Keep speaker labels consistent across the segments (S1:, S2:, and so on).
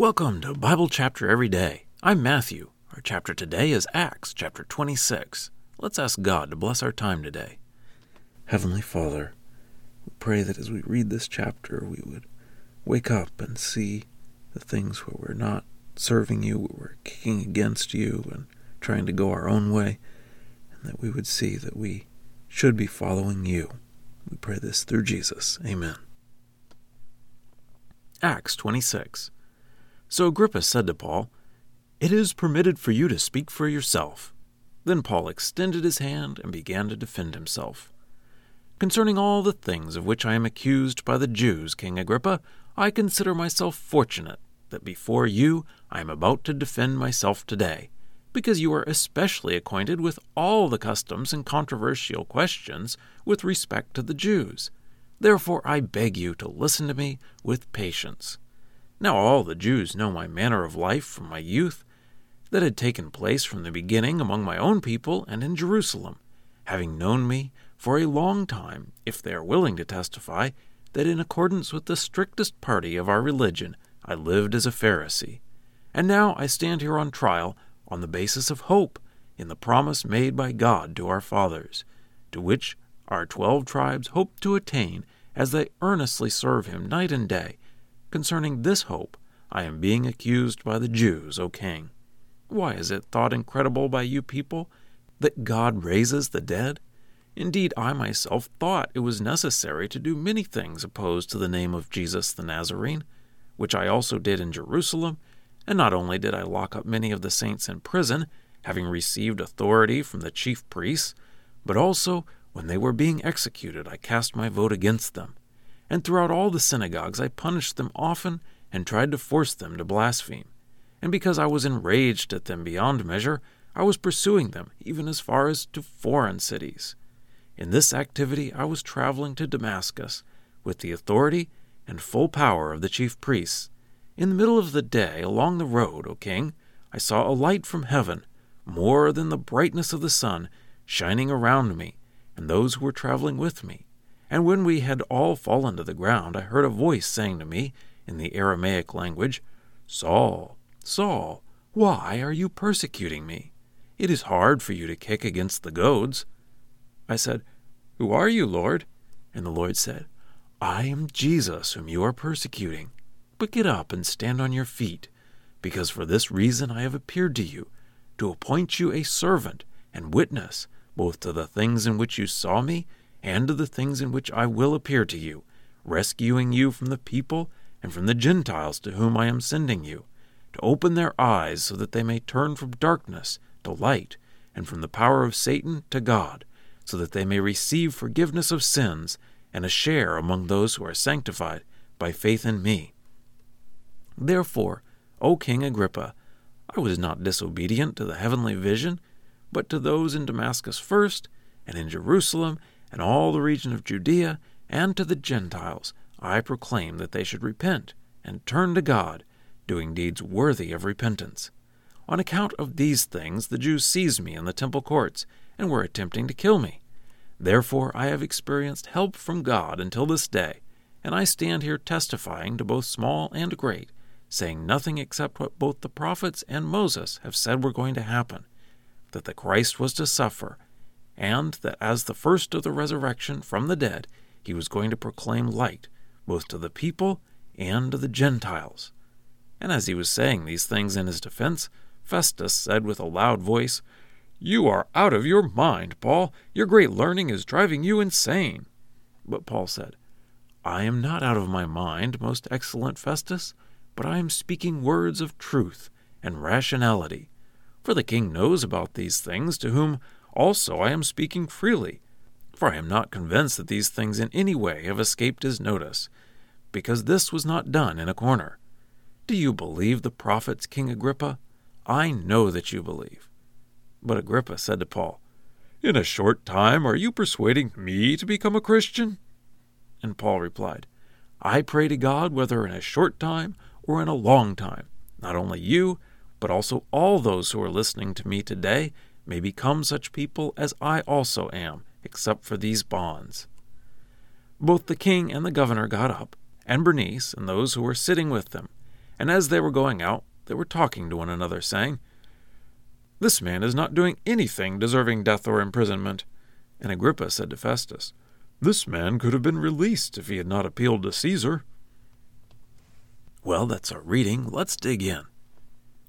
S1: Welcome to Bible Chapter Every Day. I'm Matthew. Our chapter today is Acts chapter 26. Let's ask God to bless our time today.
S2: Heavenly Father, we pray that as we read this chapter, we would wake up and see the things where we're not serving you, where we're kicking against you and trying to go our own way, and that we would see that we should be following you. We pray this through Jesus. Amen.
S1: Acts 26. So Agrippa said to Paul, It is permitted for you to speak for yourself. Then Paul extended his hand and began to defend himself. Concerning all the things of which I am accused by the Jews, King Agrippa, I consider myself fortunate that before you I am about to defend myself today, because you are especially acquainted with all the customs and controversial questions with respect to the Jews. Therefore I beg you to listen to me with patience. Now all the Jews know my manner of life from my youth, that had taken place from the beginning among my own people and in Jerusalem, having known me for a long time, if they are willing to testify, that in accordance with the strictest party of our religion I lived as a Pharisee. And now I stand here on trial on the basis of hope in the promise made by God to our fathers, to which our twelve tribes hope to attain as they earnestly serve Him night and day. Concerning this hope, I am being accused by the Jews, O king. Why is it thought incredible by you people that God raises the dead? Indeed, I myself thought it was necessary to do many things opposed to the name of Jesus the Nazarene, which I also did in Jerusalem, and not only did I lock up many of the saints in prison, having received authority from the chief priests, but also when they were being executed I cast my vote against them. And throughout all the synagogues I punished them often and tried to force them to blaspheme. And because I was enraged at them beyond measure, I was pursuing them even as far as to foreign cities. In this activity I was traveling to Damascus with the authority and full power of the chief priests. In the middle of the day, along the road, O king, I saw a light from heaven, more than the brightness of the sun, shining around me and those who were traveling with me. And when we had all fallen to the ground, I heard a voice saying to me, in the Aramaic language, Saul, Saul, why are you persecuting me? It is hard for you to kick against the goads. I said, Who are you, Lord? And the Lord said, I am Jesus whom you are persecuting. But get up and stand on your feet, because for this reason I have appeared to you, to appoint you a servant and witness, both to the things in which you saw me and to the things in which I will appear to you, rescuing you from the people and from the Gentiles to whom I am sending you, to open their eyes so that they may turn from darkness to light, and from the power of Satan to God so that they may receive forgiveness of sins and a share among those who are sanctified by faith in me. Therefore, O King Agrippa, I was not disobedient to the heavenly vision, but to those in Damascus first, and in Jerusalem, and all the region of Judea, and to the Gentiles, I proclaim that they should repent and turn to God, doing deeds worthy of repentance. On account of these things, the Jews seized me in the temple courts and were attempting to kill me. Therefore, I have experienced help from God until this day, and I stand here testifying to both small and great, saying nothing except what both the prophets and Moses have said were going to happen that the Christ was to suffer, and that as the first of the resurrection from the dead, he was going to proclaim light both to the people and to the Gentiles. And as he was saying these things in his defense, Festus said with a loud voice, you are out of your mind, Paul. Your great learning is driving you insane. But Paul said, I am not out of my mind, most excellent Festus, but I am speaking words of truth and rationality. For the king knows about these things, to whom also I am speaking freely. For I am not convinced that these things in any way have escaped his notice, because this was not done in a corner. Do you believe the prophets, King Agrippa? I know that you believe. But Agrippa said to Paul, In a short time are you persuading me to become a Christian? And Paul replied, I pray to God whether in a short time or in a long time, not only you, but also all those who are listening to me today may become such people as I also am, except for these bonds. Both the king and the governor got up, and Bernice and those who were sitting with them, And as they were going out, they were talking to one another, saying, This man is not doing anything deserving death or imprisonment. And Agrippa said to Festus, This man could have been released if he had not appealed to Caesar. Well, that's our reading. Let's dig in.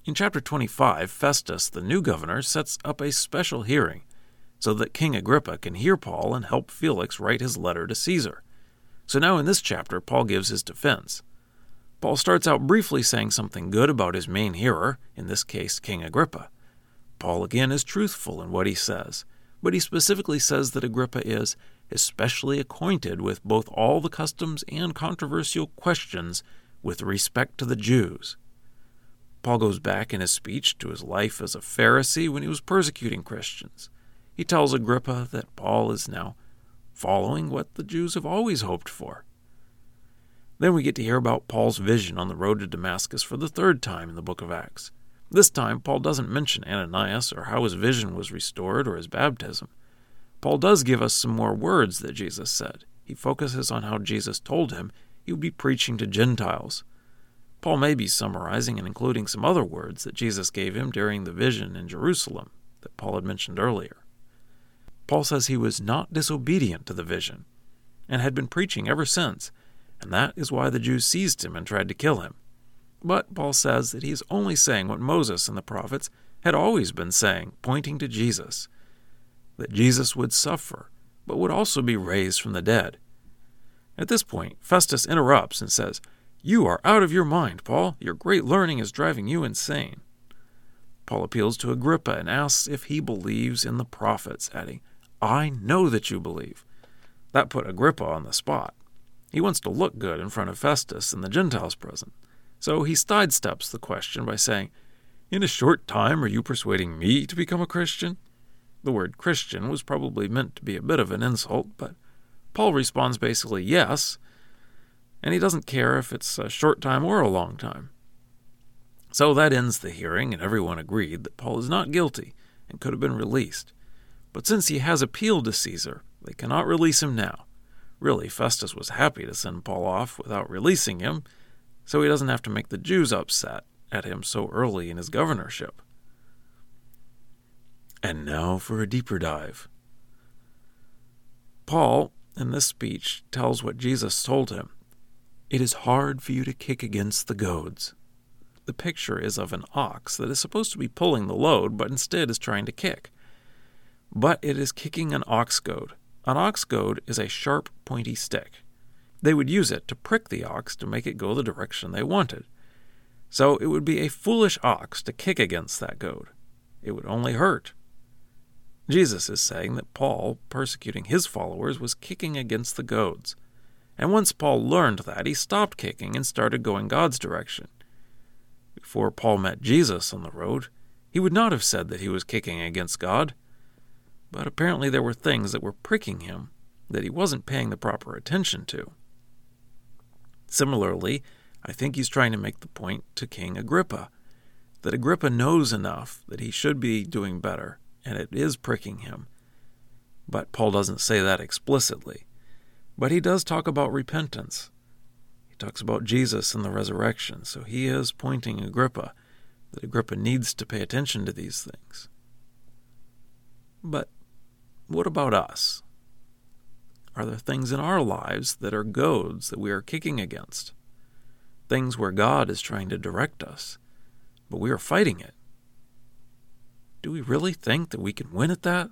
S1: In chapter 25, Festus, the new governor, sets up a special hearing so that King Agrippa can hear Paul and help Felix write his letter to Caesar. So now in this chapter, Paul gives his defense. Paul starts out briefly saying something good about his main hearer, in this case, King Agrippa. Paul again is truthful in what he says, but he specifically says that Agrippa is especially acquainted with both all the customs and controversial questions with respect to the Jews. Paul goes back in his speech to his life as a Pharisee when he was persecuting Christians. He tells Agrippa that Paul is now following what the Jews have always hoped for then we get to hear about Paul's vision on the road to Damascus for the third time in the book of Acts. This time, Paul doesn't mention Ananias or how his vision was restored or his baptism. Paul does give us some more words that Jesus said. He focuses on how Jesus told him he would be preaching to Gentiles. Paul may be summarizing and including some other words that Jesus gave him during the vision in Jerusalem that Paul had mentioned earlier. Paul says he was not disobedient to the vision and had been preaching ever since and that is why the Jews seized him and tried to kill him. But Paul says that he is only saying what Moses and the prophets had always been saying, pointing to Jesus that Jesus would suffer, but would also be raised from the dead. At this point, Festus interrupts and says, You are out of your mind, Paul. Your great learning is driving you insane. Paul appeals to Agrippa and asks if he believes in the prophets, adding, I know that you believe. That put Agrippa on the spot. He wants to look good in front of Festus and the Gentiles present. So he sidesteps the question by saying, In a short time are you persuading me to become a Christian? The word Christian was probably meant to be a bit of an insult, but Paul responds basically yes, and he doesn't care if it's a short time or a long time. So that ends the hearing, and everyone agreed that Paul is not guilty and could have been released. But since he has appealed to Caesar, they cannot release him now. Really, Festus was happy to send Paul off without releasing him, so he doesn't have to make the Jews upset at him so early in his governorship. And now for a deeper dive. Paul, in this speech, tells what Jesus told him It is hard for you to kick against the goads. The picture is of an ox that is supposed to be pulling the load, but instead is trying to kick. But it is kicking an ox goad, an ox goad is a sharp, pointy stick. They would use it to prick the ox to make it go the direction they wanted. So it would be a foolish ox to kick against that goad. It would only hurt. Jesus is saying that Paul, persecuting his followers, was kicking against the goads. And once Paul learned that, he stopped kicking and started going God's direction. Before Paul met Jesus on the road, he would not have said that he was kicking against God but apparently there were things that were pricking him that he wasn't paying the proper attention to. Similarly, I think he's trying to make the point to King Agrippa that Agrippa knows enough that he should be doing better, and it is pricking him. But Paul doesn't say that explicitly. But he does talk about repentance. He talks about Jesus and the resurrection, so he is pointing Agrippa that Agrippa needs to pay attention to these things. But what about us? Are there things in our lives that are goads that we are kicking against? Things where God is trying to direct us, but we are fighting it. Do we really think that we can win at that?